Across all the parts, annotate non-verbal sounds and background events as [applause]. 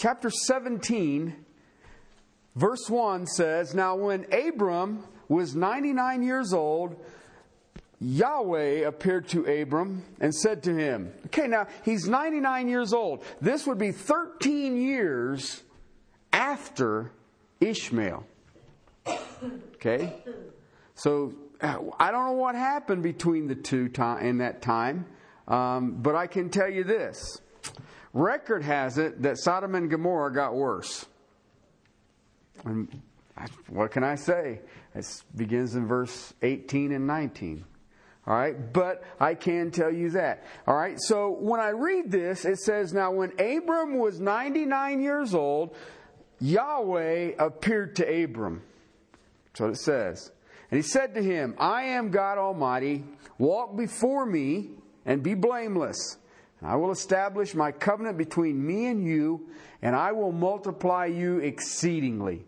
chapter 17, verse 1 says, Now when Abram was 99 years old, Yahweh appeared to Abram and said to him, Okay, now he's 99 years old. This would be 13 years after Ishmael. Okay? So I don't know what happened between the two time, in that time, um, but I can tell you this. Record has it that Sodom and Gomorrah got worse. And what can I say? It begins in verse 18 and 19. All right, but I can tell you that. All right, so when I read this, it says, Now when Abram was 99 years old, Yahweh appeared to Abram. That's what it says. And he said to him, I am God Almighty. Walk before me and be blameless. I will establish my covenant between me and you, and I will multiply you exceedingly.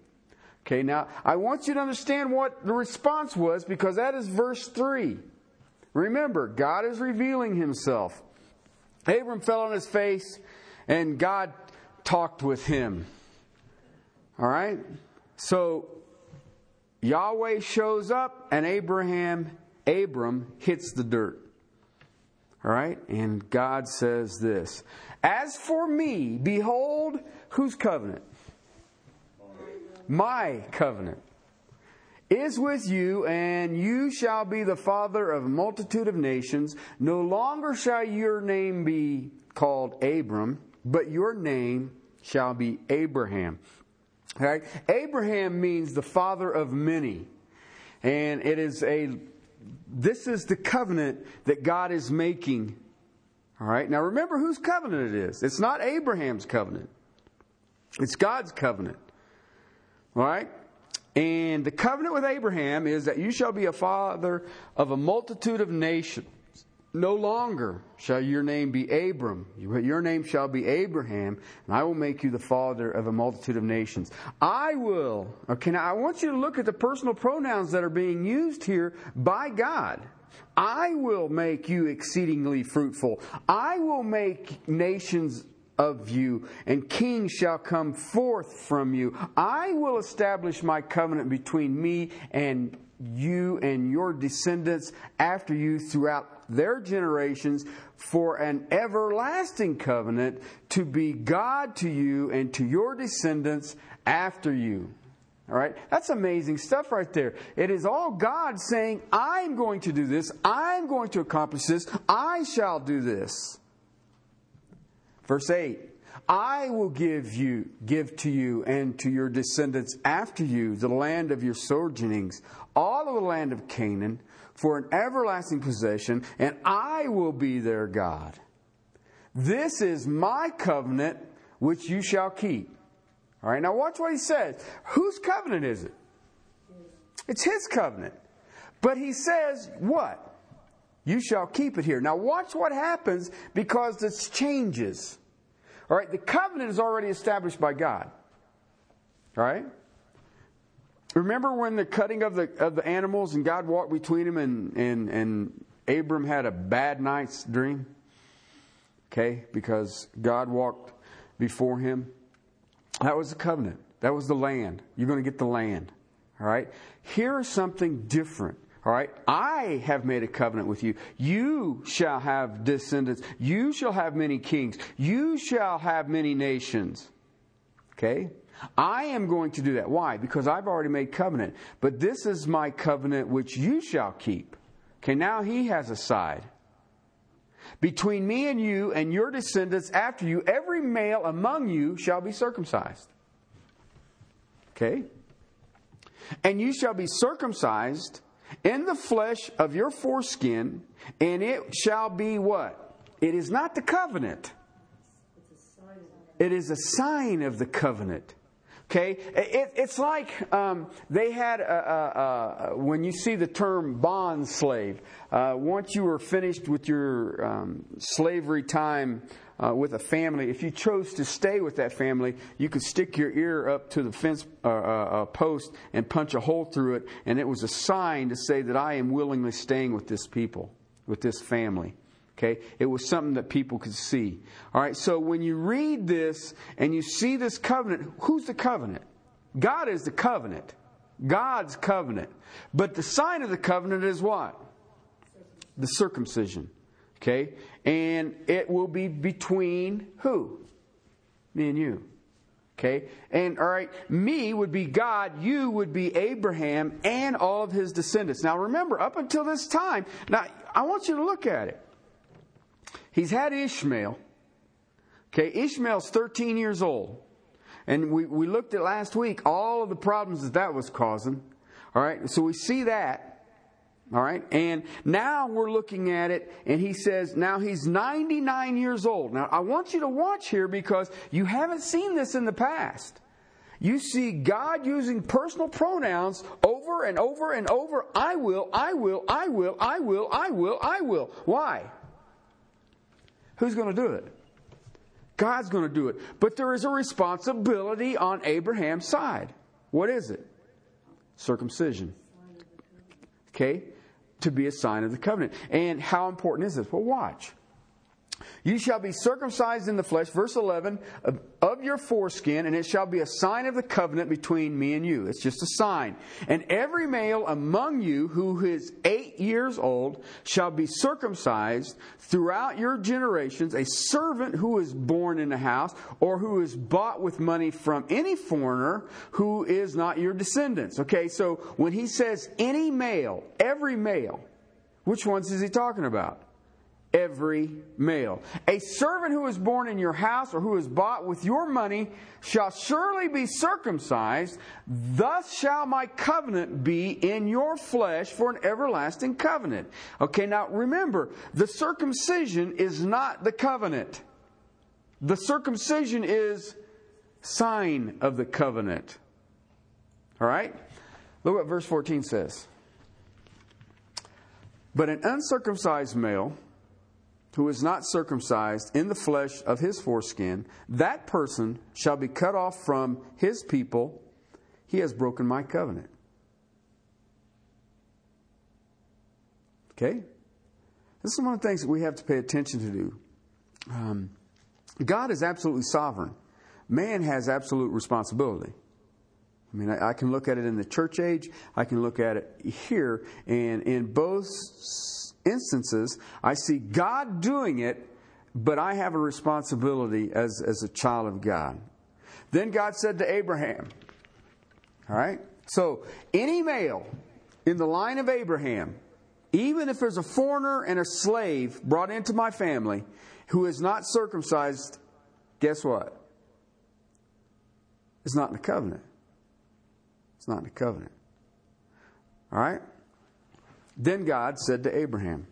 Okay, now I want you to understand what the response was because that is verse 3. Remember, God is revealing himself. Abram fell on his face, and God talked with him. All right? So Yahweh shows up, and Abraham, Abram hits the dirt. All right? And God says this As for me, behold, whose covenant? My covenant is with you, and you shall be the father of a multitude of nations. No longer shall your name be called Abram, but your name shall be Abraham. All right? Abraham means the father of many. And it is a this is the covenant that God is making. All right? Now remember whose covenant it is. It's not Abraham's covenant. It's God's covenant. All right? And the covenant with Abraham is that you shall be a father of a multitude of nations. No longer shall your name be Abram, but your name shall be Abraham, and I will make you the father of a multitude of nations. I will, okay, now I want you to look at the personal pronouns that are being used here by God. I will make you exceedingly fruitful. I will make nations of you, and kings shall come forth from you. I will establish my covenant between me and you and your descendants after you throughout their generations for an everlasting covenant to be God to you and to your descendants after you. All right? That's amazing stuff right there. It is all God saying, I'm going to do this. I'm going to accomplish this. I shall do this. Verse 8 I will give you, give to you and to your descendants after you the land of your sojournings, all of the land of Canaan, for an everlasting possession, and I will be their God. This is my covenant which you shall keep. All right, now watch what he says. Whose covenant is it? It's his covenant. But he says, what? You shall keep it here. Now watch what happens because this changes. All right, the covenant is already established by God. All right? Remember when the cutting of the of the animals and God walked between them and and and Abram had a bad night's dream? Okay, because God walked before him. That was the covenant. That was the land. You're going to get the land. All right? Here is something different. All right? I have made a covenant with you. You shall have descendants. You shall have many kings. You shall have many nations. Okay? I am going to do that. Why? Because I've already made covenant. But this is my covenant which you shall keep. Okay, now he has a side. Between me and you and your descendants after you, every male among you shall be circumcised. Okay? And you shall be circumcised in the flesh of your foreskin, and it shall be what? It is not the covenant. It is a sign of the covenant. Okay, it, it's like um, they had a, a, a, when you see the term bond slave. Uh, once you were finished with your um, slavery time uh, with a family, if you chose to stay with that family, you could stick your ear up to the fence uh, uh, uh, post and punch a hole through it, and it was a sign to say that I am willingly staying with this people, with this family. Okay? It was something that people could see. All right, so when you read this and you see this covenant, who's the covenant? God is the covenant. God's covenant. But the sign of the covenant is what? The circumcision. Okay? And it will be between who? Me and you. Okay? And all right, me would be God, you would be Abraham and all of his descendants. Now remember, up until this time, now I want you to look at it. He's had Ishmael. Okay, Ishmael's 13 years old. And we, we looked at last week all of the problems that that was causing. All right, so we see that. All right, and now we're looking at it, and he says now he's 99 years old. Now, I want you to watch here because you haven't seen this in the past. You see God using personal pronouns over and over and over I will, I will, I will, I will, I will, I will. Why? Who's going to do it? God's going to do it. But there is a responsibility on Abraham's side. What is it? Circumcision. Okay? To be a sign of the covenant. And how important is this? Well, watch. You shall be circumcised in the flesh, verse 11, of your foreskin, and it shall be a sign of the covenant between me and you. It's just a sign. And every male among you who is eight years old shall be circumcised throughout your generations. A servant who is born in a house or who is bought with money from any foreigner who is not your descendants. Okay, so when he says any male, every male, which ones is he talking about? Every male. A servant who is born in your house or who is bought with your money shall surely be circumcised. Thus shall my covenant be in your flesh for an everlasting covenant. Okay, now remember, the circumcision is not the covenant. The circumcision is sign of the covenant. All right? Look what verse 14 says. But an uncircumcised male who is not circumcised in the flesh of his foreskin, that person shall be cut off from his people. He has broken my covenant. Okay? This is one of the things that we have to pay attention to do. Um, God is absolutely sovereign. Man has absolute responsibility. I mean, I, I, can look at it in the church age, I can look at it here, and in both instances, I see God doing it, but I have a responsibility as, as a child of God. Then God said to Abraham, all right? So, any male in the line of Abraham, even if there's a foreigner and a slave brought into my family who is not circumcised, guess what? It's not in the covenant. It's not in the covenant. All right? Then God said to Abraham,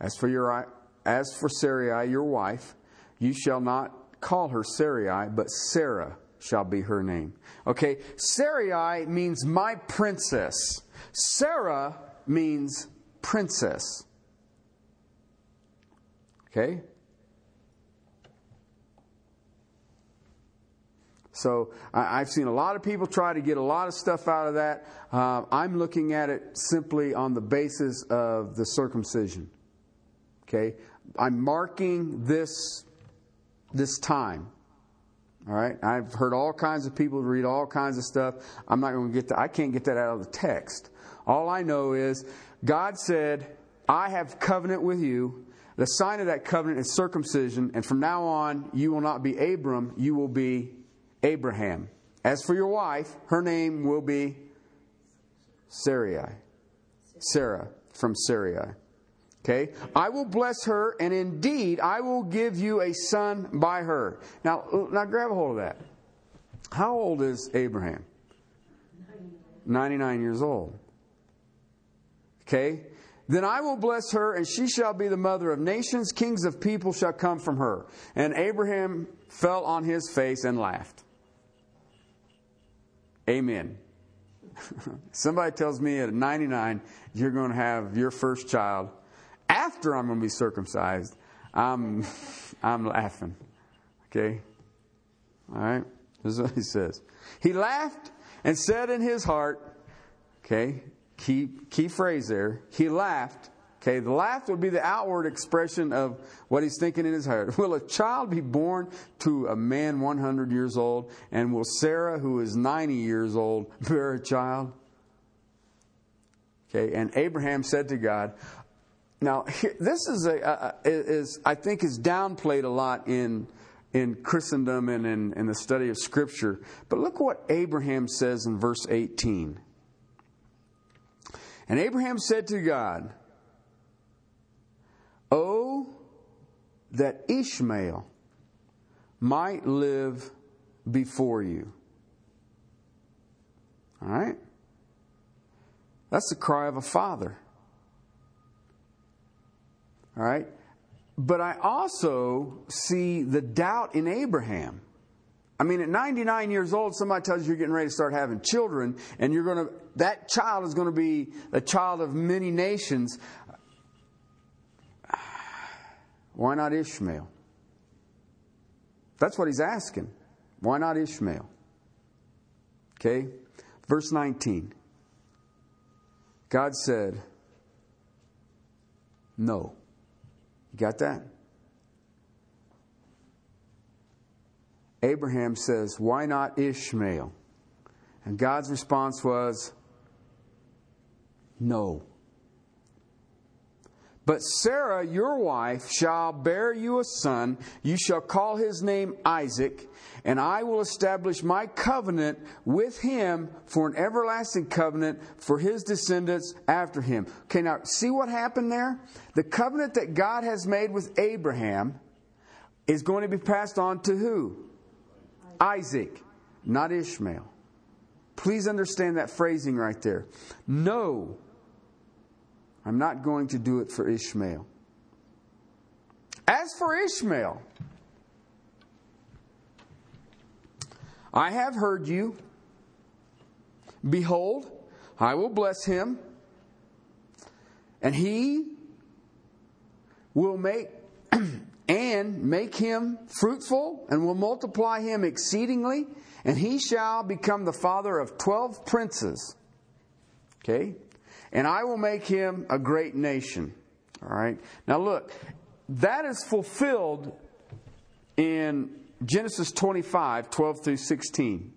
As for, your, as for Sarai, your wife, you shall not call her Sarai, but Sarah shall be her name. Okay, Sarai means my princess. Sarah means princess. Okay? So I've seen a lot of people try to get a lot of stuff out of that. Uh, I'm looking at it simply on the basis of the circumcision. Okay, I'm marking this this time. All right, I've heard all kinds of people read all kinds of stuff. I'm not going to get that. I can't get that out of the text. All I know is God said, "I have covenant with you." The sign of that covenant is circumcision, and from now on, you will not be Abram, you will be Abraham. As for your wife, her name will be Sarai. Sarah from Sarai. Okay? I will bless her, and indeed I will give you a son by her. Now, now grab a hold of that. How old is Abraham? 99 years old. Okay? Then I will bless her, and she shall be the mother of nations. Kings of people shall come from her. And Abraham fell on his face and laughed. Amen. [laughs] Somebody tells me at 99 you're going to have your first child after I'm going to be circumcised. I'm, [laughs] I'm laughing. Okay? All right? This is what he says. He laughed and said in his heart, okay, key, key phrase there, he laughed Okay, the laugh would be the outward expression of what he's thinking in his heart. [laughs] Will a child be born to a man 100 years old? And will Sarah, who is 90 years old, [laughs] bear a child? Okay, and Abraham said to God, now this is a is I think is downplayed a lot in in Christendom and in, in the study of Scripture. But look what Abraham says in verse 18. And Abraham said to God, Oh, that Ishmael might live before you. All right? That's the cry of a father. All right? But I also see the doubt in Abraham. I mean, at 99 years old, somebody tells you you're getting ready to start having children, and you're going to, that child is going to be a child of many nations. Why not Ishmael? That's what he's asking. Why not Ishmael? Okay? Verse 19. God said, No. You got that? Abraham says, Why not Ishmael? And God's response was, No. But Sarah, your wife, shall bear you a son. You shall call his name Isaac, and I will establish my covenant with him for an everlasting covenant for his descendants after him. Okay, now see what happened there? The covenant that God has made with Abraham is going to be passed on to who? Isaac, not Ishmael. Please understand that phrasing right there. No I'm not going to do it for Ishmael. As for Ishmael, I have heard you. Behold, I will bless him, and he will make [clears throat] and make him fruitful and will multiply him exceedingly, and he shall become the father of twelve princes. Okay? And I will make him a great nation. All right. Now look, that is fulfilled in Genesis 25, 12 through 16.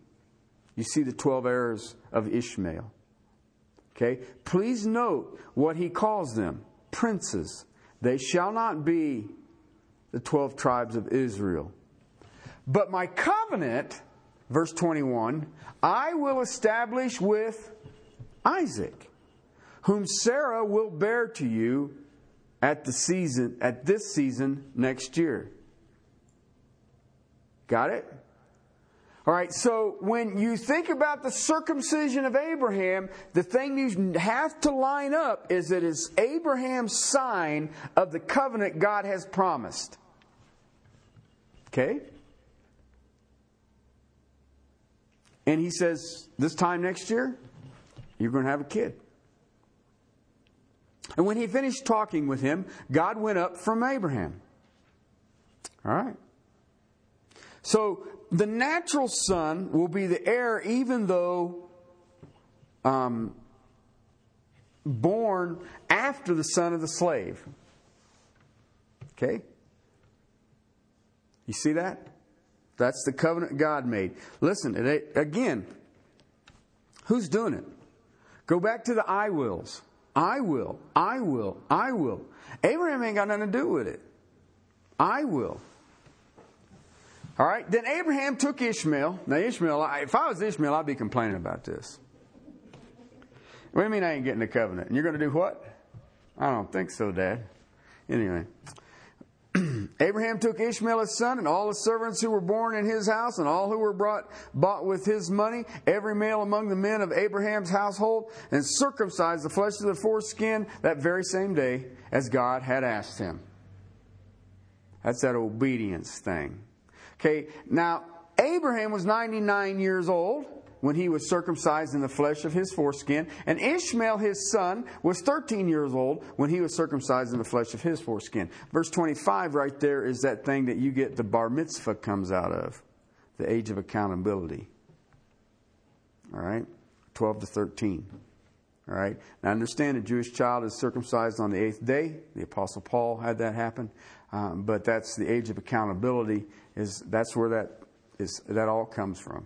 You see the 12 heirs of Ishmael. Okay? Please note what he calls them princes. They shall not be the 12 tribes of Israel. But my covenant, verse 21, I will establish with Isaac whom Sarah will bear to you at the season at this season next year. Got it? All right, so when you think about the circumcision of Abraham, the thing you have to line up is that it's Abraham's sign of the covenant God has promised. Okay? And he says, this time next year, you're going to have a kid. And when he finished talking with him, God went up from Abraham. All right. So the natural son will be the heir, even though um, born after the son of the slave. Okay? You see that? That's the covenant God made. Listen, again, who's doing it? Go back to the I wills. I will, I will, I will. Abraham ain't got nothing to do with it. I will. All right, then Abraham took Ishmael. Now, Ishmael, if I was Ishmael, I'd be complaining about this. What do you mean I ain't getting the covenant? And you're going to do what? I don't think so, Dad. Anyway, Abraham took Ishmael his son, and all the servants who were born in his house, and all who were brought, bought with his money, every male among the men of Abraham's household, and circumcised the flesh of the foreskin that very same day, as God had asked him. That's that obedience thing. Okay, now, Abraham was 99 years old when he was circumcised in the flesh of his foreskin, and Ishmael, his son, was 13 years old when he was circumcised in the flesh of his foreskin. Verse 25 right there is that thing that you get the bar mitzvah comes out of, the age of accountability. All right? 12 to 13. All right. Now understand a Jewish child is circumcised on the eighth day. The Apostle Paul had that happen, um, but that's the age of accountability. Is that's where that is that all comes from.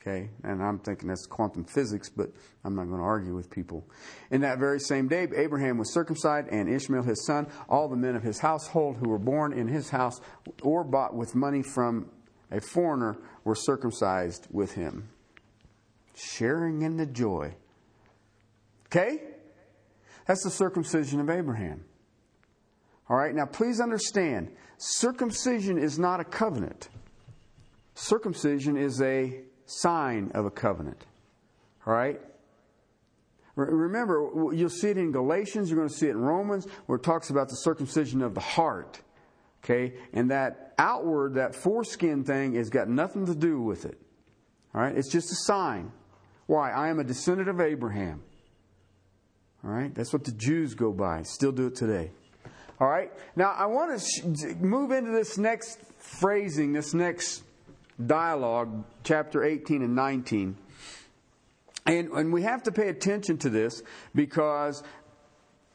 Okay, and I'm thinking that's quantum physics, but I'm not going to argue with people. In that very same day, Abraham was circumcised, and Ishmael his son, all the men of his household who were born in his house or bought with money from a foreigner were circumcised with him, sharing in the joy. Okay? That's the circumcision of Abraham. All right, now please understand circumcision is not a covenant, circumcision is a sign of a covenant. All right? Remember, you'll see it in Galatians, you're going to see it in Romans, where it talks about the circumcision of the heart. Okay? And that outward, that foreskin thing, has got nothing to do with it. All right? It's just a sign. Why? I am a descendant of Abraham. All right? That's what the Jews go by. Still do it today. All right? Now, I want to move into this next phrasing, this next dialogue, chapter 18 and 19. And, and we have to pay attention to this because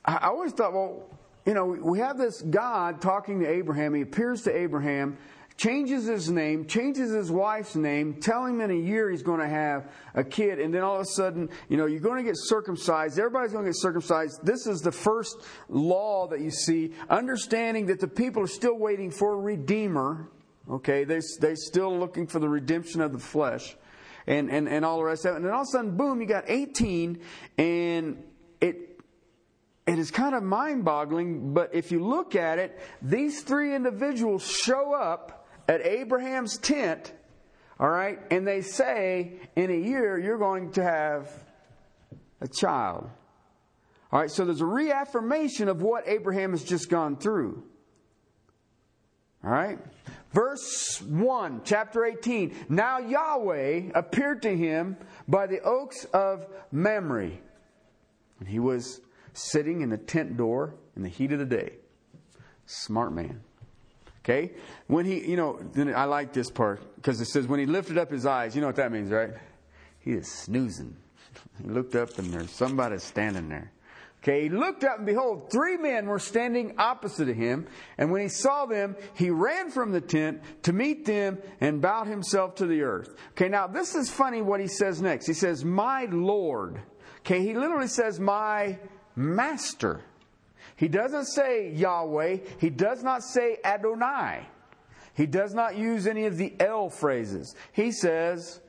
I always thought, well, you know, we have this God talking to Abraham. He appears to Abraham, changes his name, changes his wife's name, telling him in a year he's going to have a kid, and then all of a sudden, you know, you're going to get circumcised. Everybody's going to get circumcised. This is the first law that you see, understanding that the people are still waiting for a redeemer. Okay, they, they're still looking for the redemption of the flesh and, and, and all the rest of it. And then all of a sudden, boom, you got 18, and it, it is kind of mind boggling, but if you look at it, these three individuals show up at Abraham's tent, all right, and they say, in a year, you're going to have a child. All right, so there's a reaffirmation of what Abraham has just gone through. All right? Verse 1, chapter 18. Now Yahweh appeared to him by the oaks of Mamre. And he was sitting in the tent door in the heat of the day. Smart man. Okay? When he, you know, I like this part because it says when he lifted up his eyes, you know what that means, right? He is snoozing. He looked up and there's somebody standing there. Okay, he looked up and behold, three men were standing opposite of him. And when he saw them, he ran from the tent to meet them and bowed himself to the earth. Okay, now this is funny what he says next. He says, My Lord. Okay, he literally says, My Master. He doesn't say Yahweh. He does not say Adonai. He does not use any of the L phrases. He says,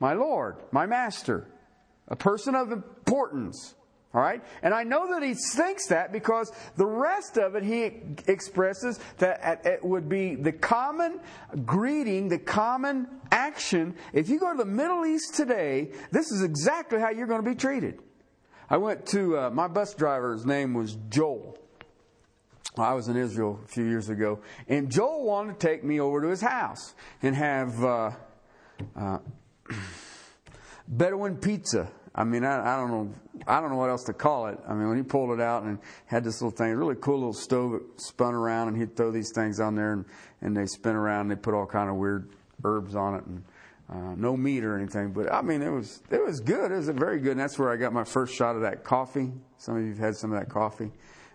My Lord, my Master, a person of importance. All right? And I know that he thinks that because the rest of it he expresses that it would be the common greeting, the common action. If you go to the Middle East today, this is exactly how you're going to be treated. I went to, uh, my bus driver's name was Joel. I was in Israel a few years ago, and Joel wanted to take me over to his house and have uh, uh, [clears throat] Bedouin pizza I mean, I, I, don't know, I don't know what else to call it. I mean, when he pulled it out and had this little thing, really cool little stove that spun around, and he'd throw these things on there, and, and they spin around, and they put all kind of weird herbs on it, and uh, no meat or anything. But I mean, it was it was good. It was very good, and that's where I got my first shot of that coffee. Some of you've had some of that coffee.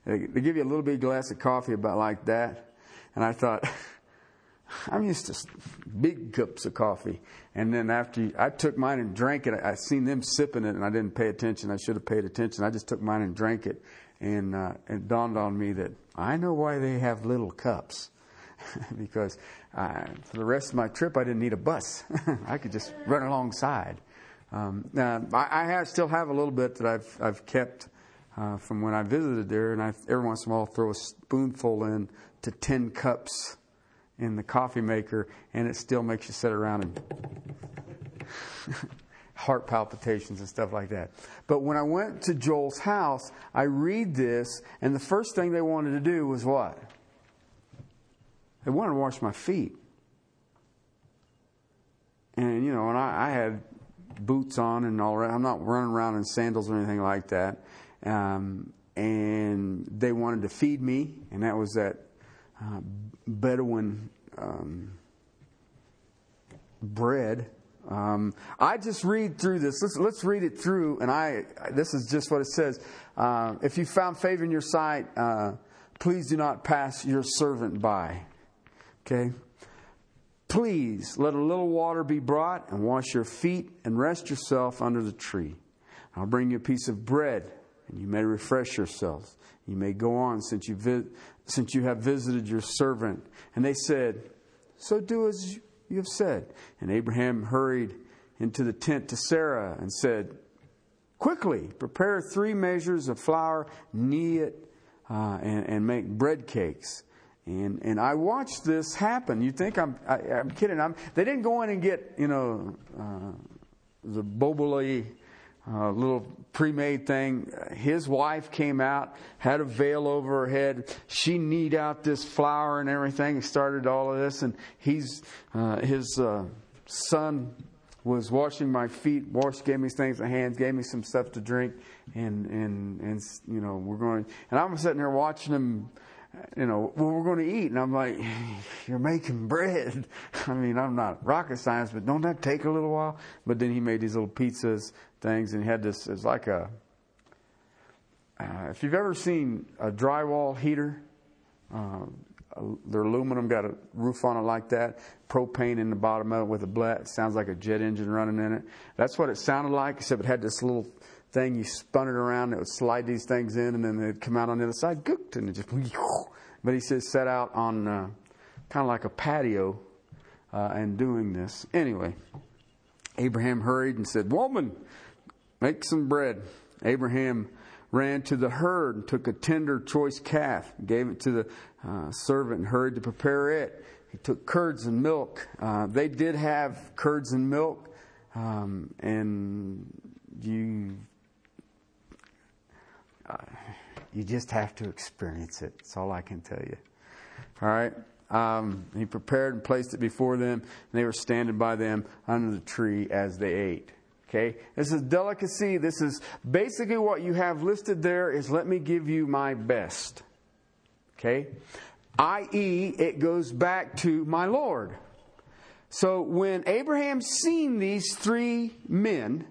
They, they give you a little bit glass of coffee about like that, and I thought. [laughs] I'm used to big cups of coffee. And then after I took mine and drank it, I, I seen them sipping it and I didn't pay attention. I should have paid attention. I just took mine and drank it. And uh, it dawned on me that I know why they have little cups. [laughs] because uh, for the rest of my trip, I didn't need a bus. [laughs] I could just run alongside. Um, I, I have, still have a little bit that I've, I've kept uh, from when I visited there, and I every once in a while throw a spoonful in to 10 cups in the coffee maker, and it still makes you sit around and [laughs] heart palpitations and stuff like that. But when I went to Joel's house, I read this, and the first thing they wanted to do was what? They wanted to wash my feet. And, you know, and I, I had boots on and all that. I'm not running around in sandals or anything like that. Um, and they wanted to feed me, and that was that uh, Bedouin um, bread Um, I just read through this. Let's, let's read it through, and I. This is just what it says. Uh, if you found favor in your sight, uh, please do not pass your servant by. Okay. Please let a little water be brought and wash your feet and rest yourself under the tree. I'll bring you a piece of bread, and you may refresh yourselves. You may go on since you since you have visited your servant. And they said, So do as you have said. And Abraham hurried into the tent to Sarah and said, Quickly, prepare three measures of flour, knead it, uh, and, and make bread cakes. And, and I watched this happen. You think I'm, I, am i am kidding. I'm, they didn't go in and get, you know, uh, the Boboli uh, little pre-made thing. His wife came out, had a veil over her head. She knead out this flour and everything, and started all of this. And he's uh, his uh, son was washing my feet. Wash gave me things, my hands, gave me some stuff to drink, and and and you know we're going. And I'm sitting there watching him you know, well, we're going to eat. And I'm like, [laughs] you're making bread. [laughs] I mean, I'm not rocket science, but don't that take a little while? But then he made these little pizzas things and he had this, it's like a, uh, if you've ever seen a drywall heater, uh, they're aluminum, got a roof on it like that, propane in the bottom of it with a blat. Sounds like a jet engine running in it. That's what it sounded like, except it had this little thing. You spun it around, it would slide these things in, and then they'd come out on the other side, and it just. [laughs] But he says set out on uh, kind of like a patio uh, and doing this. Anyway, Abraham hurried and said, Woman, make some bread. Abraham ran to the herd and took a tender, choice calf, gave it to the uh, servant, and hurried to prepare it. He took curds and milk. Uh, they did have curds and milk, um, and you you just have to experience it. That's all I can tell you. All right. Um, he prepared and placed it before them, and they were standing by them under the tree as they ate. Okay, this is delicacy. This is basically what you have listed there. Is let me give you my best. Okay, i.e., it goes back to my Lord. So when Abraham seen these three men,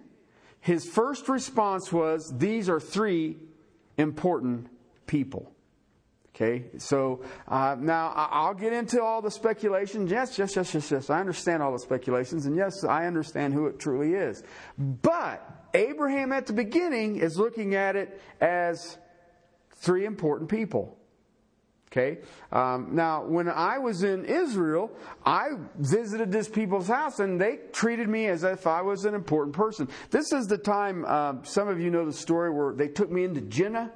his first response was, These are three important people. Okay, so uh, now I'll get into all the speculations. Yes, yes, yes, yes, yes. I understand all the speculations, and yes, I understand who it truly is. But Abraham at the beginning is looking at it as three important people. Okay. Um, now, when I was in Israel, I visited this people's house, and they treated me as if I was an important person. This is the time. Uh, some of you know the story where they took me into Jenin.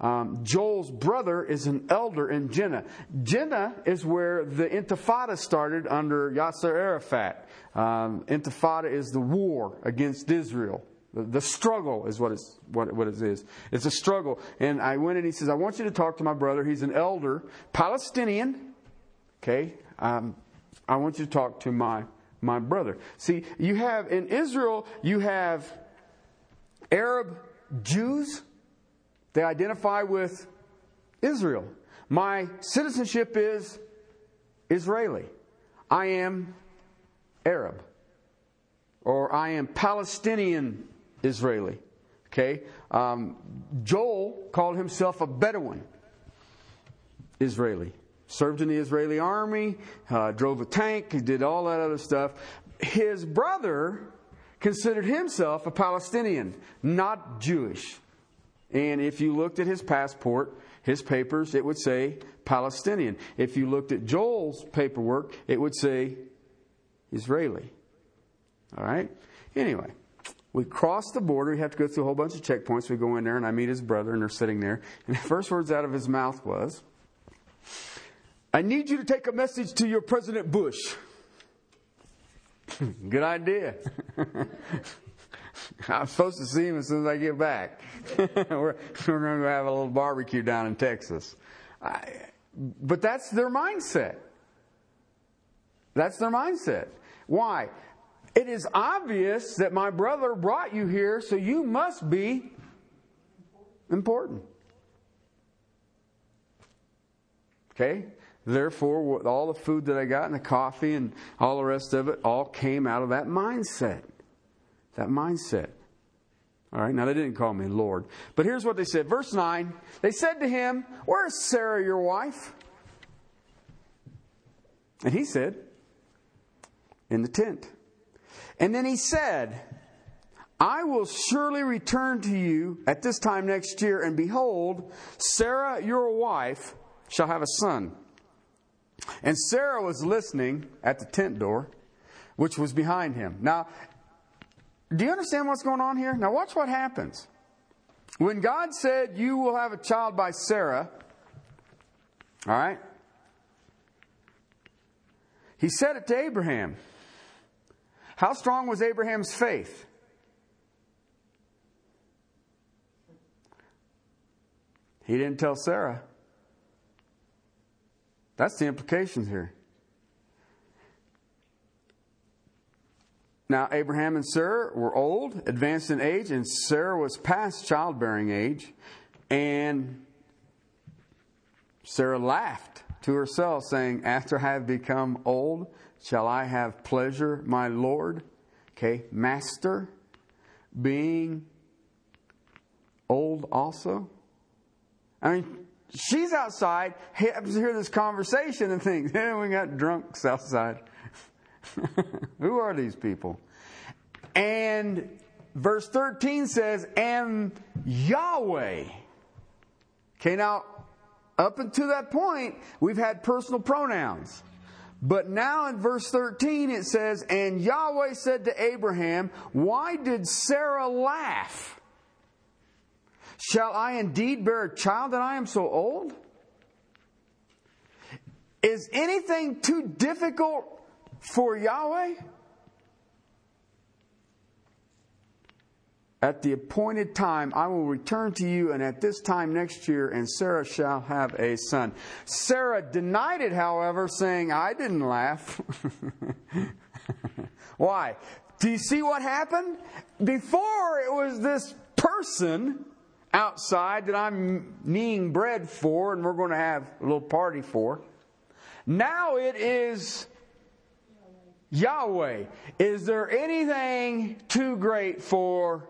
Um, Joel's brother is an elder in Jenin. Jenin is where the Intifada started under Yasser Arafat. Um, Intifada is the war against Israel. The, struggle is what, it's, what, what it is. It's a struggle. And I went and he says, I want you to talk to my brother. He's an elder, Palestinian. Okay? Um, I want you to talk to my, my brother. See, you have, in Israel, you have Arab Jews. They identify with Israel. My citizenship is Israeli. I am Arab. Or I am Palestinian Israeli. Okay? Um, Joel called himself a Bedouin Israeli. Served in the Israeli army, uh, drove a tank, he did all that other stuff. His brother considered himself a Palestinian, not Jewish. And if you looked at his passport, his papers, it would say Palestinian. If you looked at Joel's paperwork, it would say Israeli. All right? Anyway, we cross the border. We have to go through a whole bunch of checkpoints. We go in there, and I meet his brother, and they're sitting there. And the first words out of his mouth was, I need you to take a message to your President Bush. [laughs] Good idea. [laughs] I'm supposed to see him as soon as I get back. [laughs] we're, we're going to have a little barbecue down in Texas. I, but that's their mindset. That's their mindset. Why? It is obvious that my brother brought you here, so you must be important. Okay? Therefore, all the food that I got and the coffee and all the rest of it all came out of that mindset. That mindset. All right, now they didn't call me Lord. But here's what they said. Verse 9 They said to him, Where is Sarah, your wife? And he said, In the tent. And then he said, I will surely return to you at this time next year, and behold, Sarah, your wife, shall have a son. And Sarah was listening at the tent door, which was behind him. Now, do you understand what's going on here? Now, watch what happens. When God said, You will have a child by Sarah, all right? He said it to Abraham. How strong was Abraham's faith? He didn't tell Sarah. That's the implications here. Now, Abraham and Sarah were old, advanced in age, and Sarah was past childbearing age. And Sarah laughed to herself, saying, After I have become old, shall I have pleasure, my Lord? Okay, master, being old also. I mean, she's outside, happens to hear this conversation and thinks, [laughs] hey, we got drunks outside. [laughs] Who are these people? And verse 13 says, and Yahweh. Okay, now, up until that point, we've had personal pronouns. But now in verse 13 it says, And Yahweh said to Abraham, Why did Sarah laugh? Shall I indeed bear a child that I am so old? Is anything too difficult for Yahweh? At the appointed time, I will return to you, and at this time next year, and Sarah shall have a son. Sarah denied it, however, saying, I didn't laugh. [laughs] Why? Do you see what happened? Before it was this person outside that I'm kneading bread for and we're going to have a little party for. Now it is Yahweh. Is there anything too great for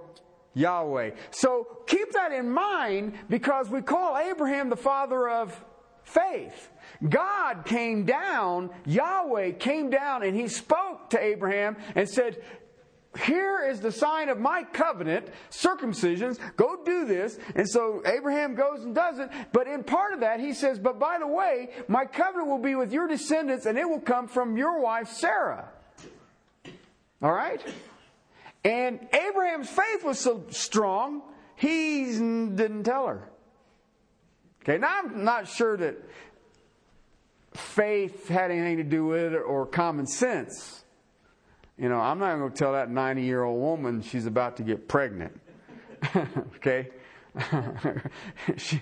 Yahweh? So keep that in mind because we call Abraham the father of faith. God came down, Yahweh came down, and he spoke to Abraham and said, here is the sign of my covenant, circumcisions. Go do this. And so Abraham goes and does it. But in part of that, he says, But by the way, my covenant will be with your descendants, and it will come from your wife, Sarah. All right? And Abraham's faith was so strong, he didn't tell her. Okay, now I'm not sure that faith had anything to do with it or common sense. You know, I'm not going to tell that 90 year old woman she's about to get pregnant. [laughs] okay? [laughs] she,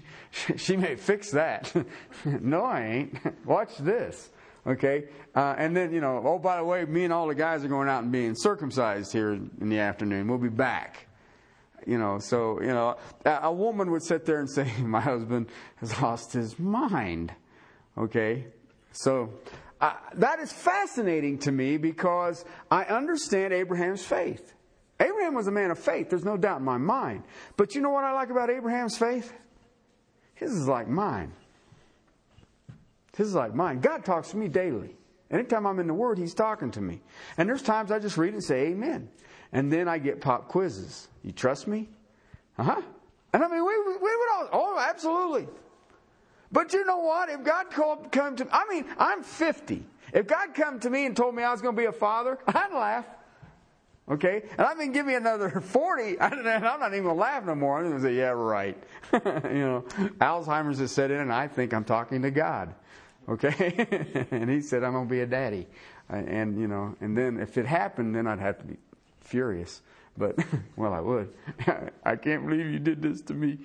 she may fix that. [laughs] no, I ain't. Watch this. Okay? Uh, and then, you know, oh, by the way, me and all the guys are going out and being circumcised here in the afternoon. We'll be back. You know, so, you know, a woman would sit there and say, [laughs] my husband has lost his mind. Okay? So, uh, that is fascinating to me because I understand Abraham's faith. Abraham was a man of faith, there's no doubt in my mind. But you know what I like about Abraham's faith? His is like mine. His is like mine. God talks to me daily. Anytime I'm in the Word, He's talking to me. And there's times I just read and say Amen. And then I get pop quizzes. You trust me? Uh huh. And I mean, we, we would all, oh, absolutely. But you know what? If God called, come to, I mean, I'm 50. If God come to me and told me I was going to be a father, [laughs] I'd laugh. Okay? And I mean, give me another [laughs] 40, [laughs] I'm not even going to laugh no more. I'm going to say, yeah, right. you know, Alzheimer's has set in and I think I'm talking to God. Okay? [laughs] and he said, I'm going to be a daddy. And, you know, and then if it happened, then I'd have to be furious. But, [laughs] well, I would. [laughs] I can't believe you did this to me.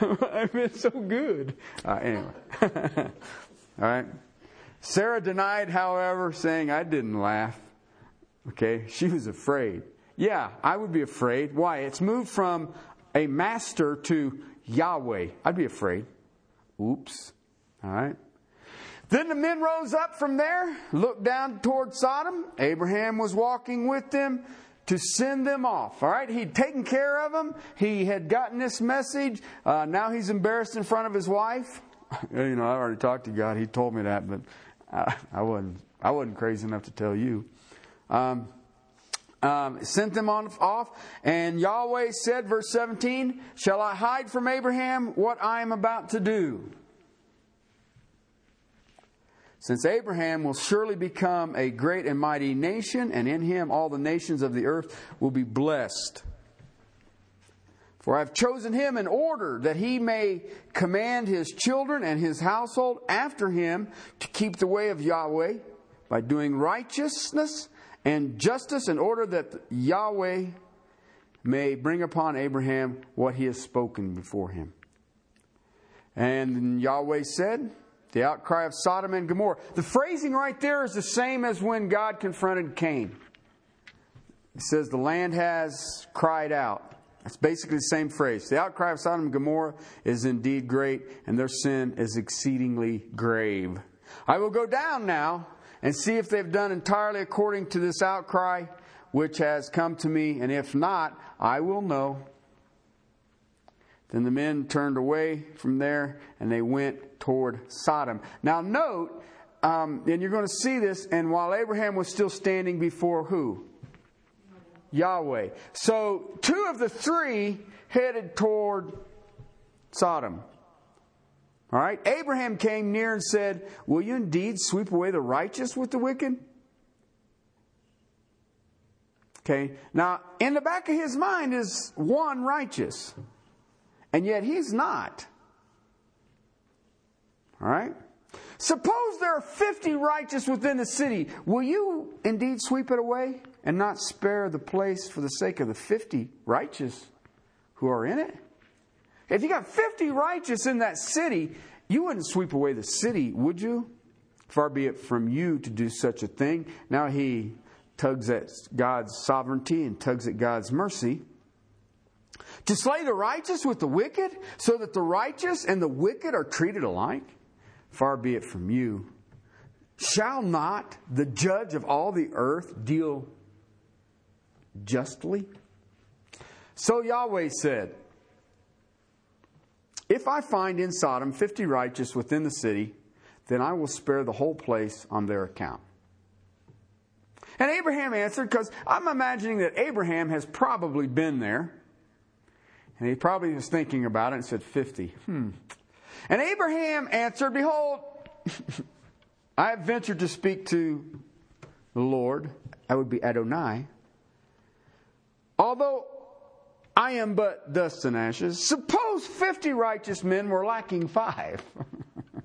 I've been so good. Uh, anyway. All right. Sarah denied, however, saying, I didn't laugh. Okay. She was afraid. Yeah, I would be afraid. Why? It's moved from a master to Yahweh. I'd be afraid. Oops. All right. Then the men rose up from there, looked down toward Sodom. Abraham was walking with them to send them off. All right, he'd taken care of them. He had gotten this message. Uh, now he's embarrassed in front of his wife. [laughs] you know, I already talked to God. He told me that, but I, I wasn't. I wasn't crazy enough to tell you. Um, um, sent them on off, and Yahweh said, verse 17, Shall I hide from Abraham what I am about to do? Since Abraham will surely become a great and mighty nation, and in him all the nations of the earth will be blessed. For I have chosen him in order that he may command his children and his household after him to keep the way of Yahweh by doing righteousness and justice, in order that Yahweh may bring upon Abraham what he has spoken before him. And Yahweh said, the outcry of Sodom and Gomorrah. The phrasing right there is the same as when God confronted Cain. It says, The land has cried out. That's basically the same phrase. The outcry of Sodom and Gomorrah is indeed great, and their sin is exceedingly grave. I will go down now and see if they've done entirely according to this outcry which has come to me, and if not, I will know. Then the men turned away from there and they went toward Sodom. Now, note, um, and you're going to see this, and while Abraham was still standing before who? Yahweh. So, two of the three headed toward Sodom. All right? Abraham came near and said, Will you indeed sweep away the righteous with the wicked? Okay. Now, in the back of his mind is one righteous. And yet he's not. All right? Suppose there are 50 righteous within the city. Will you indeed sweep it away and not spare the place for the sake of the 50 righteous who are in it? If you got 50 righteous in that city, you wouldn't sweep away the city, would you? Far be it from you to do such a thing. Now he tugs at God's sovereignty and tugs at God's mercy. To slay the righteous with the wicked, so that the righteous and the wicked are treated alike? Far be it from you. Shall not the judge of all the earth deal justly? So Yahweh said, If I find in Sodom fifty righteous within the city, then I will spare the whole place on their account. And Abraham answered, because I'm imagining that Abraham has probably been there. And he probably was thinking about it and said, 50. Hmm. And Abraham answered, Behold, [laughs] I have ventured to speak to the Lord. I would be Adonai. Although I am but dust and ashes, suppose 50 righteous men were lacking five. [laughs]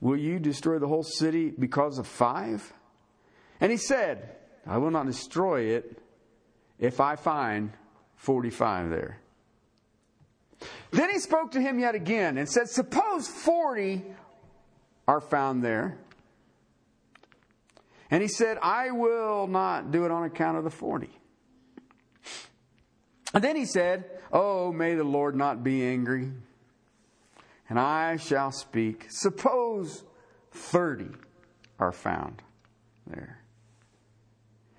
will you destroy the whole city because of five? And he said, I will not destroy it if I find 45 there. Then he spoke to him yet again and said, Suppose 40 are found there. And he said, I will not do it on account of the 40. And then he said, Oh, may the Lord not be angry, and I shall speak. Suppose 30 are found there.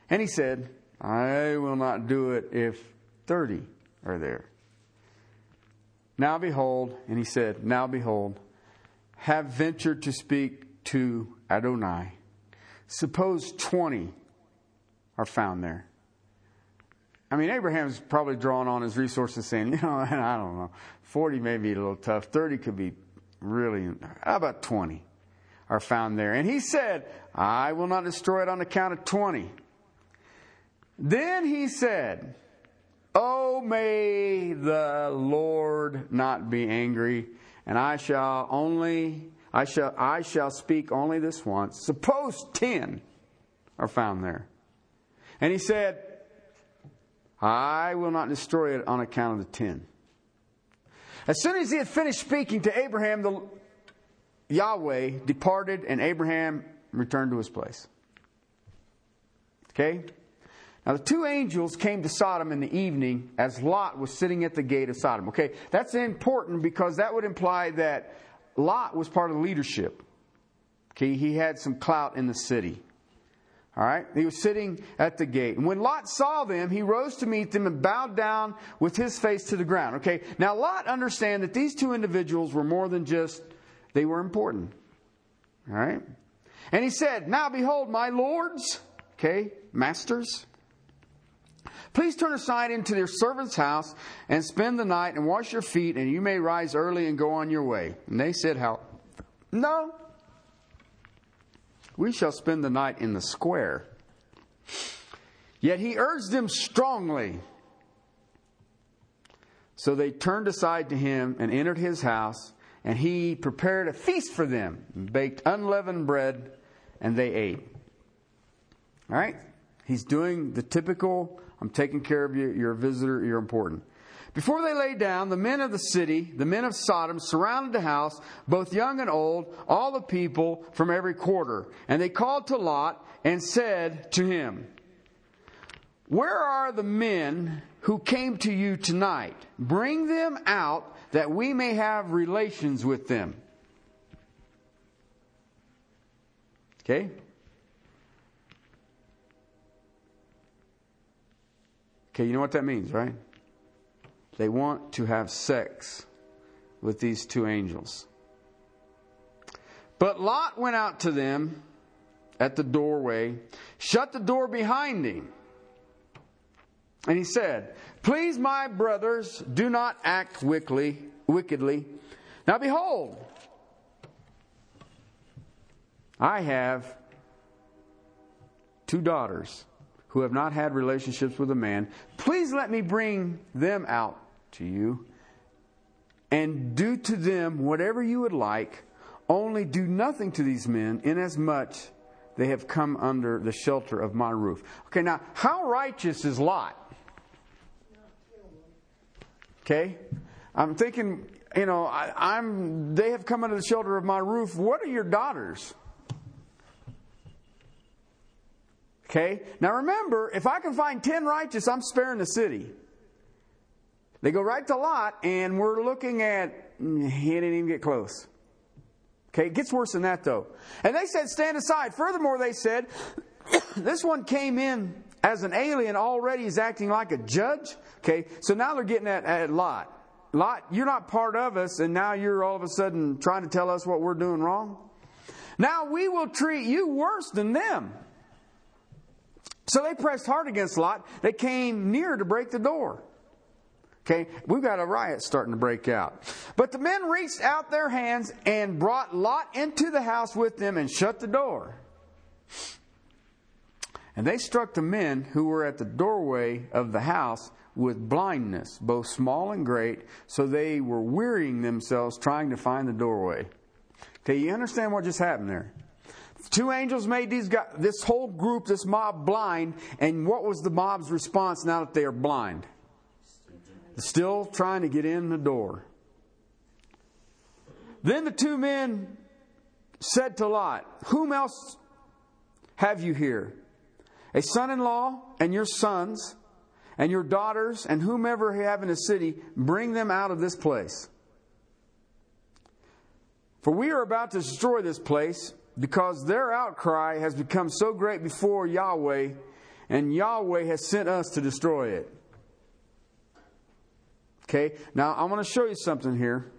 And he said, I will not do it if 30 are there. Now behold, and he said, Now behold, have ventured to speak to Adonai. Suppose 20 are found there. I mean, Abraham's probably drawing on his resources saying, you know, [laughs] I don't know, 40 may be a little tough, 30 could be really, how about 20 are found there? And he said, I will not destroy it on account of 20. Then he said, Oh, may the Lord not be angry, and I shall only I shall I shall speak only this once. Suppose ten are found there. And he said, I will not destroy it on account of the ten. As soon as he had finished speaking to Abraham, the Yahweh departed, and Abraham returned to his place. Okay? Now, the two angels came to Sodom in the evening as Lot was sitting at the gate of Sodom. Okay, that's important because that would imply that Lot was part of the leadership. Okay, he had some clout in the city. All right, he was sitting at the gate. And when Lot saw them, he rose to meet them and bowed down with his face to the ground. Okay, now Lot understand that these two individuals were more than just, they were important. All right, and he said, Now behold, my lords, okay, masters, Please turn aside into your servant's house and spend the night and wash your feet, and you may rise early and go on your way. And they said, How? No. We shall spend the night in the square. Yet he urged them strongly. So they turned aside to him and entered his house, and he prepared a feast for them, baked unleavened bread, and they ate. All right? He's doing the typical I'm taking care of you. You're a visitor. You're important. Before they lay down, the men of the city, the men of Sodom, surrounded the house, both young and old, all the people from every quarter. And they called to Lot and said to him, Where are the men who came to you tonight? Bring them out that we may have relations with them. Okay? Okay, you know what that means, right? They want to have sex with these two angels. But Lot went out to them at the doorway, shut the door behind him. And he said, Please, my brothers, do not act wickedly. wickedly. Now behold, I have two daughters who have not had relationships with a man, please let me bring them out to you and do to them whatever you would like. Only do nothing to these men, inasmuch they have come under the shelter of my roof. Okay, now, how righteous is Lot? Okay? I'm thinking, you know, I, am they have come under the shelter of my roof. What are your daughters? Okay? Now remember, if I can find 10 righteous, I'm sparing the city. They go right to Lot, and we're looking at, mm, he didn't even get close. Okay, it gets worse than that though. And they said, stand aside. Furthermore, they said, [coughs] this one came in as an alien already is acting like a judge. Okay, so now they're getting at, at Lot. Lot, you're not part of us, and now you're all of a sudden trying to tell us what we're doing wrong. Now we will treat you worse than them. So they pressed hard against Lot. They came near to break the door. Okay, we've got a riot starting to break out. But the men reached out their hands and brought Lot into the house with them and shut the door. And they struck the men who were at the doorway of the house with blindness, both small and great, so they were wearying themselves trying to find the doorway. Okay, you understand what just happened there? Two angels made these guys, this whole group, this mob, blind. And what was the mob's response now that they are blind? Still trying to get in the door. Then the two men said to Lot, Whom else have you here? A son in law and your sons and your daughters and whomever you have in the city, bring them out of this place. For we are about to destroy this place because their outcry has become so great before Yahweh, and Yahweh has sent us to destroy it. Okay, now I want to show you something here.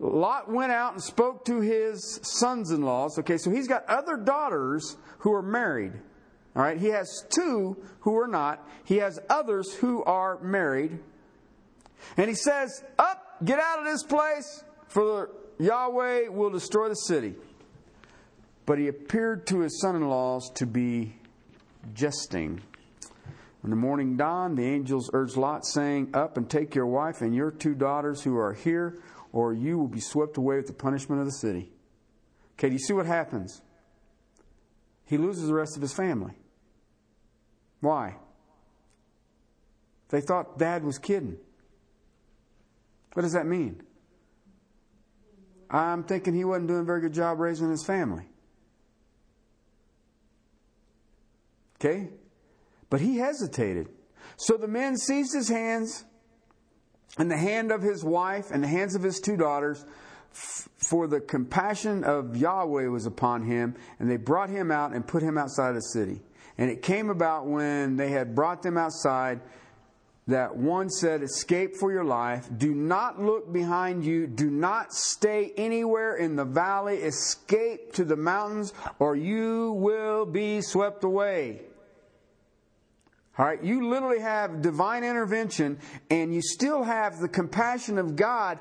Lot went out and spoke to his sons in laws. Okay, so he's got other daughters who are married. All right, he has two who are not, he has others who are married. And he says, Up, get out of this place, for Yahweh will destroy the city. But he appeared to his son in laws to be jesting. When the morning dawned, the angels urged Lot, saying, Up and take your wife and your two daughters who are here, or you will be swept away with the punishment of the city. Okay, do you see what happens? He loses the rest of his family. Why? They thought dad was kidding. What does that mean? I'm thinking he wasn't doing a very good job raising his family. Okay? But he hesitated. So the men seized his hands and the hand of his wife and the hands of his two daughters, for the compassion of Yahweh was upon him, and they brought him out and put him outside the city. And it came about when they had brought them outside that one said, Escape for your life. Do not look behind you. Do not stay anywhere in the valley. Escape to the mountains, or you will be swept away. All right, you literally have divine intervention, and you still have the compassion of God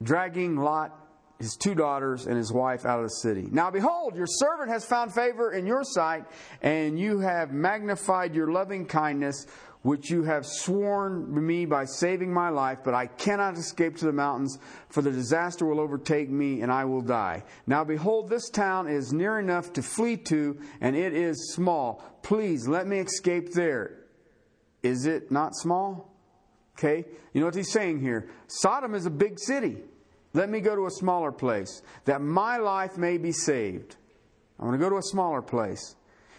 dragging Lot, his two daughters, and his wife out of the city. Now, behold, your servant has found favor in your sight, and you have magnified your loving kindness, which you have sworn me by saving my life, but I cannot escape to the mountains, for the disaster will overtake me, and I will die. Now, behold, this town is near enough to flee to, and it is small. Please let me escape there. Is it not small? Okay, you know what he's saying here? Sodom is a big city. Let me go to a smaller place that my life may be saved. I want to go to a smaller place.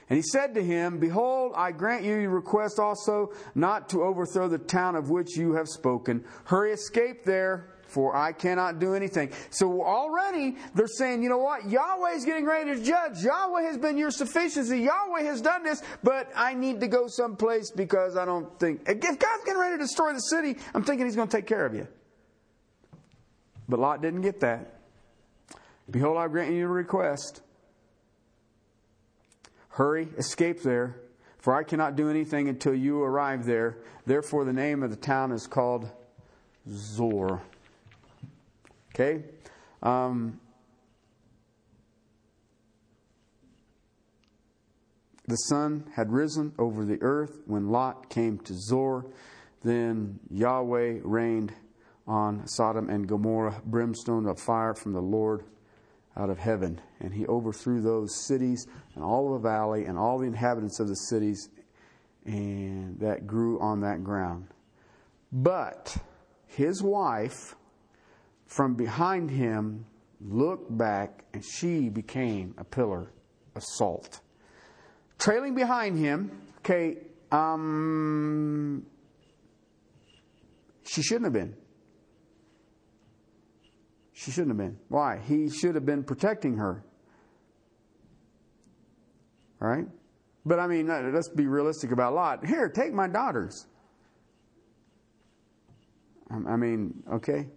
And he said to him, Behold, I grant you your request also not to overthrow the town of which you have spoken. Hurry, escape there, for I cannot do anything. So already they're saying, you know what? Yahweh is getting ready to judge. Yahweh has been your sufficiency. Yahweh has done this, but I need to go someplace because I don't think. If God's getting ready to destroy the city, I'm thinking He's going to take care of you. But Lot didn't get that. Behold, I grant you a request. Hurry, escape there, for I cannot do anything until you arrive there. Therefore, the name of the town is called Zoar. Okay? Um, the sun had risen over the earth when Lot came to Zoar. Then Yahweh rained on Sodom and Gomorrah brimstone of fire from the Lord out of heaven. And he overthrew those cities and all of the valley and all the inhabitants of the cities and that grew on that ground. But his wife from behind him looked back and she became a pillar of salt. Trailing behind him, okay, um, she shouldn't have been. She shouldn't have been. Why? He should have been protecting her. All right? But I mean, let's be realistic about Lot. Here, take my daughters. Um, I mean, okay.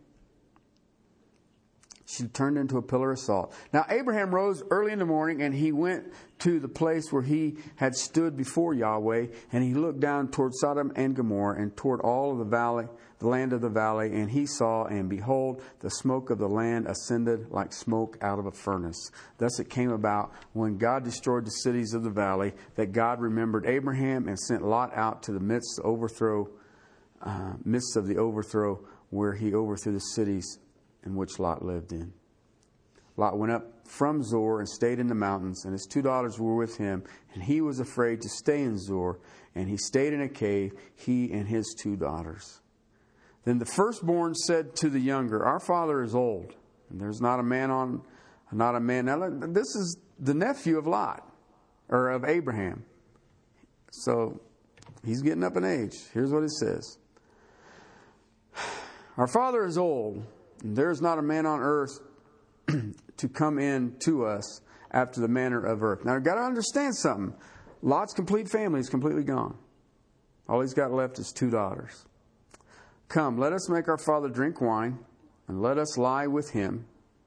She turned into a pillar of salt. Now, Abraham rose early in the morning and he went to the place where he had stood before Yahweh and he looked down toward Sodom and Gomorrah and toward all of the valley the land of the valley, and he saw, and behold, the smoke of the land ascended like smoke out of a furnace. Thus it came about when God destroyed the cities of the valley that God remembered Abraham and sent Lot out to the midst of the overthrow, uh, midst of the overthrow, where he overthrew the cities in which Lot lived in. Lot went up from Zoar and stayed in the mountains, and his two daughters were with him, and he was afraid to stay in Zoar, and he stayed in a cave, he and his two daughters. Then the firstborn said to the younger, Our father is old, and there's not a man on, not a man. Now, this is the nephew of Lot, or of Abraham. So he's getting up in age. Here's what it says Our father is old, and there's not a man on earth [clears throat] to come in to us after the manner of earth. Now, you've got to understand something. Lot's complete family is completely gone. All he's got left is two daughters. Come, let us make our father drink wine, and let us lie with him,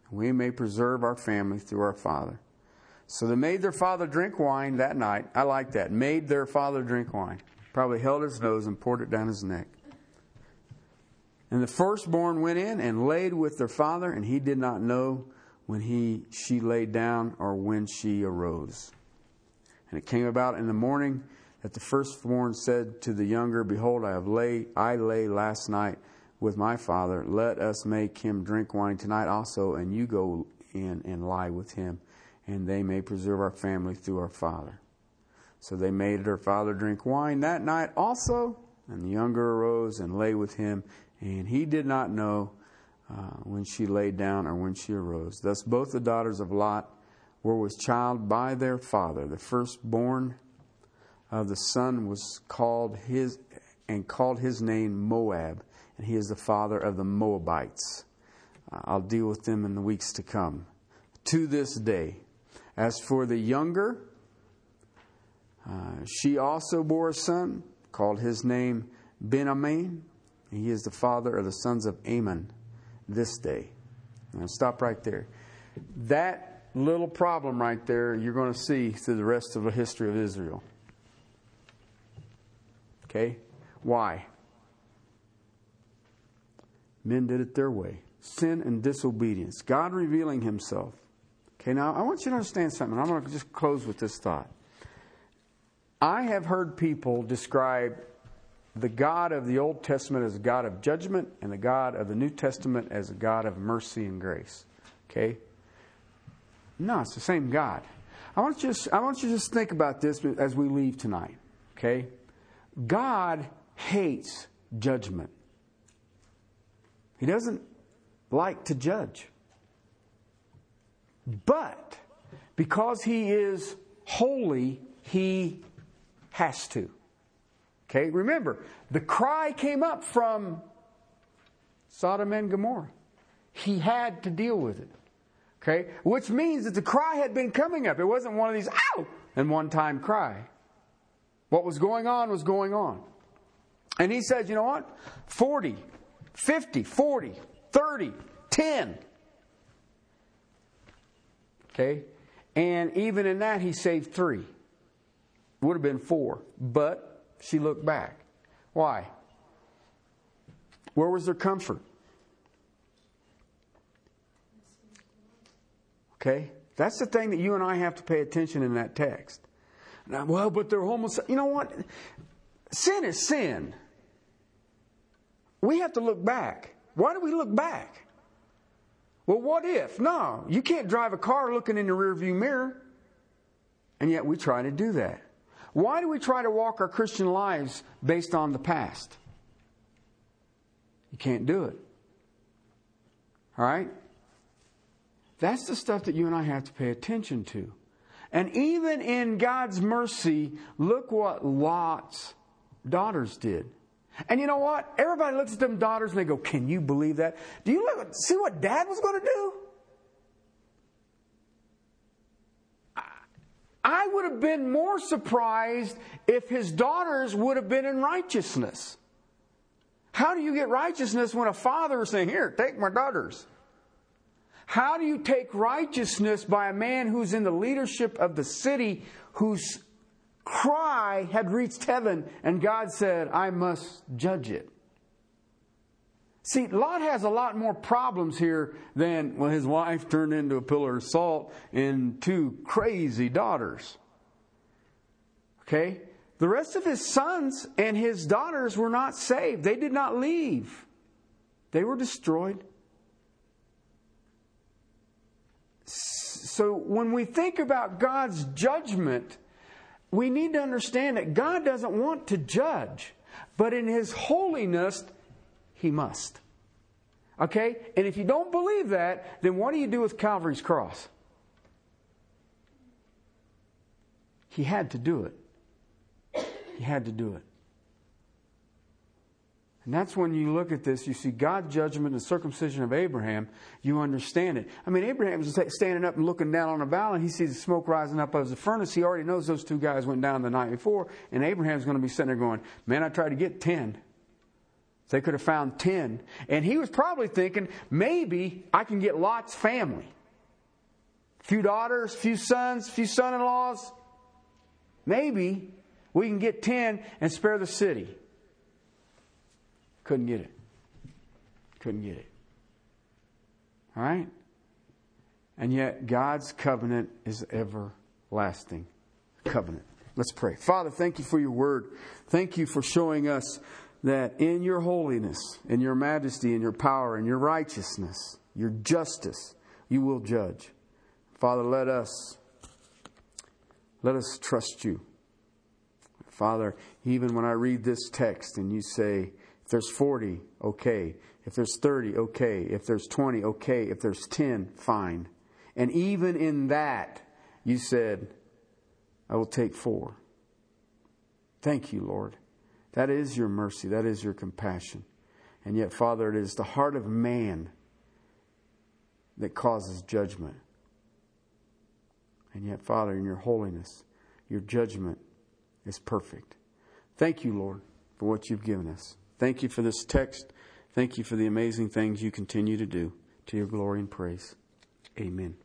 and we may preserve our family through our father. So they made their father drink wine that night. I like that. Made their father drink wine. Probably held his nose and poured it down his neck. And the firstborn went in and laid with their father, and he did not know when he she laid down or when she arose. And it came about in the morning that the firstborn said to the younger, Behold, I have lay I lay last night with my father. Let us make him drink wine tonight also, and you go in and lie with him, and they may preserve our family through our father. So they made her father drink wine that night also, and the younger arose and lay with him, and he did not know uh, when she lay down or when she arose. Thus both the daughters of Lot were with child by their father. The firstborn of the son was called his and called his name Moab, and he is the father of the Moabites. I'll deal with them in the weeks to come. To this day. As for the younger, uh, she also bore a son, called his name He is the father of the sons of Ammon this day. Now stop right there. That little problem right there, you're going to see through the rest of the history of Israel. Okay? Why? Men did it their way. Sin and disobedience. God revealing himself. Okay, now I want you to understand something. I'm going to just close with this thought. I have heard people describe the God of the Old Testament as a God of judgment and the God of the New Testament as a God of mercy and grace. Okay? No, it's the same God. I want you to, I want you to just think about this as we leave tonight. Okay? God hates judgment. He doesn't like to judge. But because he is holy, he has to. Okay, remember, the cry came up from Sodom and Gomorrah. He had to deal with it. Okay, which means that the cry had been coming up. It wasn't one of these, ow, and one time cry. What was going on was going on. And he says, you know what? 40, 50, 40, 30, 10. Okay? And even in that, he saved three. Would have been four. But she looked back. Why? Where was their comfort? Okay? That's the thing that you and I have to pay attention in that text. Now, well, but they're homosexual. You know what? Sin is sin. We have to look back. Why do we look back? Well, what if? No, you can't drive a car looking in the rearview mirror. And yet we try to do that. Why do we try to walk our Christian lives based on the past? You can't do it. All right? That's the stuff that you and I have to pay attention to. And even in God's mercy, look what Lot's daughters did. And you know what? Everybody looks at them daughters and they go, Can you believe that? Do you look, see what dad was going to do? I would have been more surprised if his daughters would have been in righteousness. How do you get righteousness when a father is saying, Here, take my daughters? How do you take righteousness by a man who's in the leadership of the city whose cry had reached heaven and God said, I must judge it? See, Lot has a lot more problems here than well, his wife turned into a pillar of salt and two crazy daughters. Okay? The rest of his sons and his daughters were not saved. They did not leave, they were destroyed. So when we think about God's judgment, we need to understand that God doesn't want to judge, but in his holiness, he must. Okay? And if you don't believe that, then what do you do with Calvary's cross? He had to do it. He had to do it. And that's when you look at this, you see God's judgment and circumcision of Abraham, you understand it. I mean, Abraham's standing up and looking down on a valley, and he sees the smoke rising up out of the furnace. He already knows those two guys went down the night before, and Abraham's going to be sitting there going, Man, I tried to get 10. They could have found 10. And he was probably thinking, maybe I can get Lot's family. Few daughters, few sons, few son in laws. Maybe we can get 10 and spare the city. Couldn't get it. Couldn't get it. All right? And yet, God's covenant is everlasting covenant. Let's pray. Father, thank you for your word. Thank you for showing us that in your holiness, in your majesty, in your power, in your righteousness, your justice, you will judge. Father, let us let us trust you. Father, even when I read this text and you say, if there's 40, okay. If there's 30, okay. If there's 20, okay. If there's 10, fine. And even in that, you said, I will take four. Thank you, Lord. That is your mercy. That is your compassion. And yet, Father, it is the heart of man that causes judgment. And yet, Father, in your holiness, your judgment is perfect. Thank you, Lord, for what you've given us. Thank you for this text. Thank you for the amazing things you continue to do to your glory and praise. Amen.